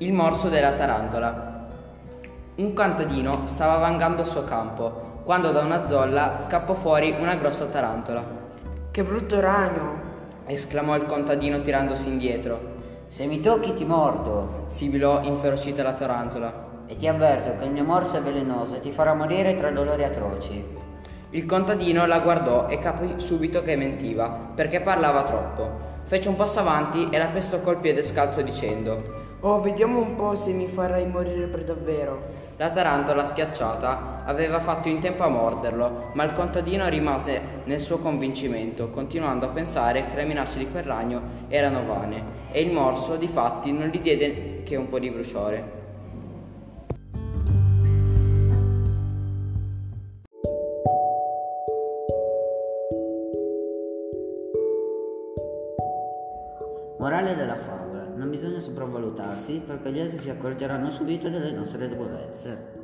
Il morso della tarantola. Un contadino stava vangando il suo campo quando da una zolla scappò fuori una grossa tarantola. Che brutto ragno! esclamò il contadino tirandosi indietro. Se mi tocchi ti mordo Sibilò inferocita la tarantola. e ti avverto che il mio morso è velenoso e ti farà morire tra dolori atroci. Il contadino la guardò e capì subito che mentiva, perché parlava troppo. Fece un passo avanti e la pestò col piede scalzo dicendo Oh, vediamo un po' se mi farai morire per davvero. La tarantola schiacciata aveva fatto in tempo a morderlo, ma il contadino rimase nel suo convincimento, continuando a pensare che le minacce di quel ragno erano vane, e il morso, difatti, non gli diede che un po' di bruciore. Morale della favola. Non bisogna sopravvalutarsi perché gli altri si accorgeranno subito delle nostre debolezze.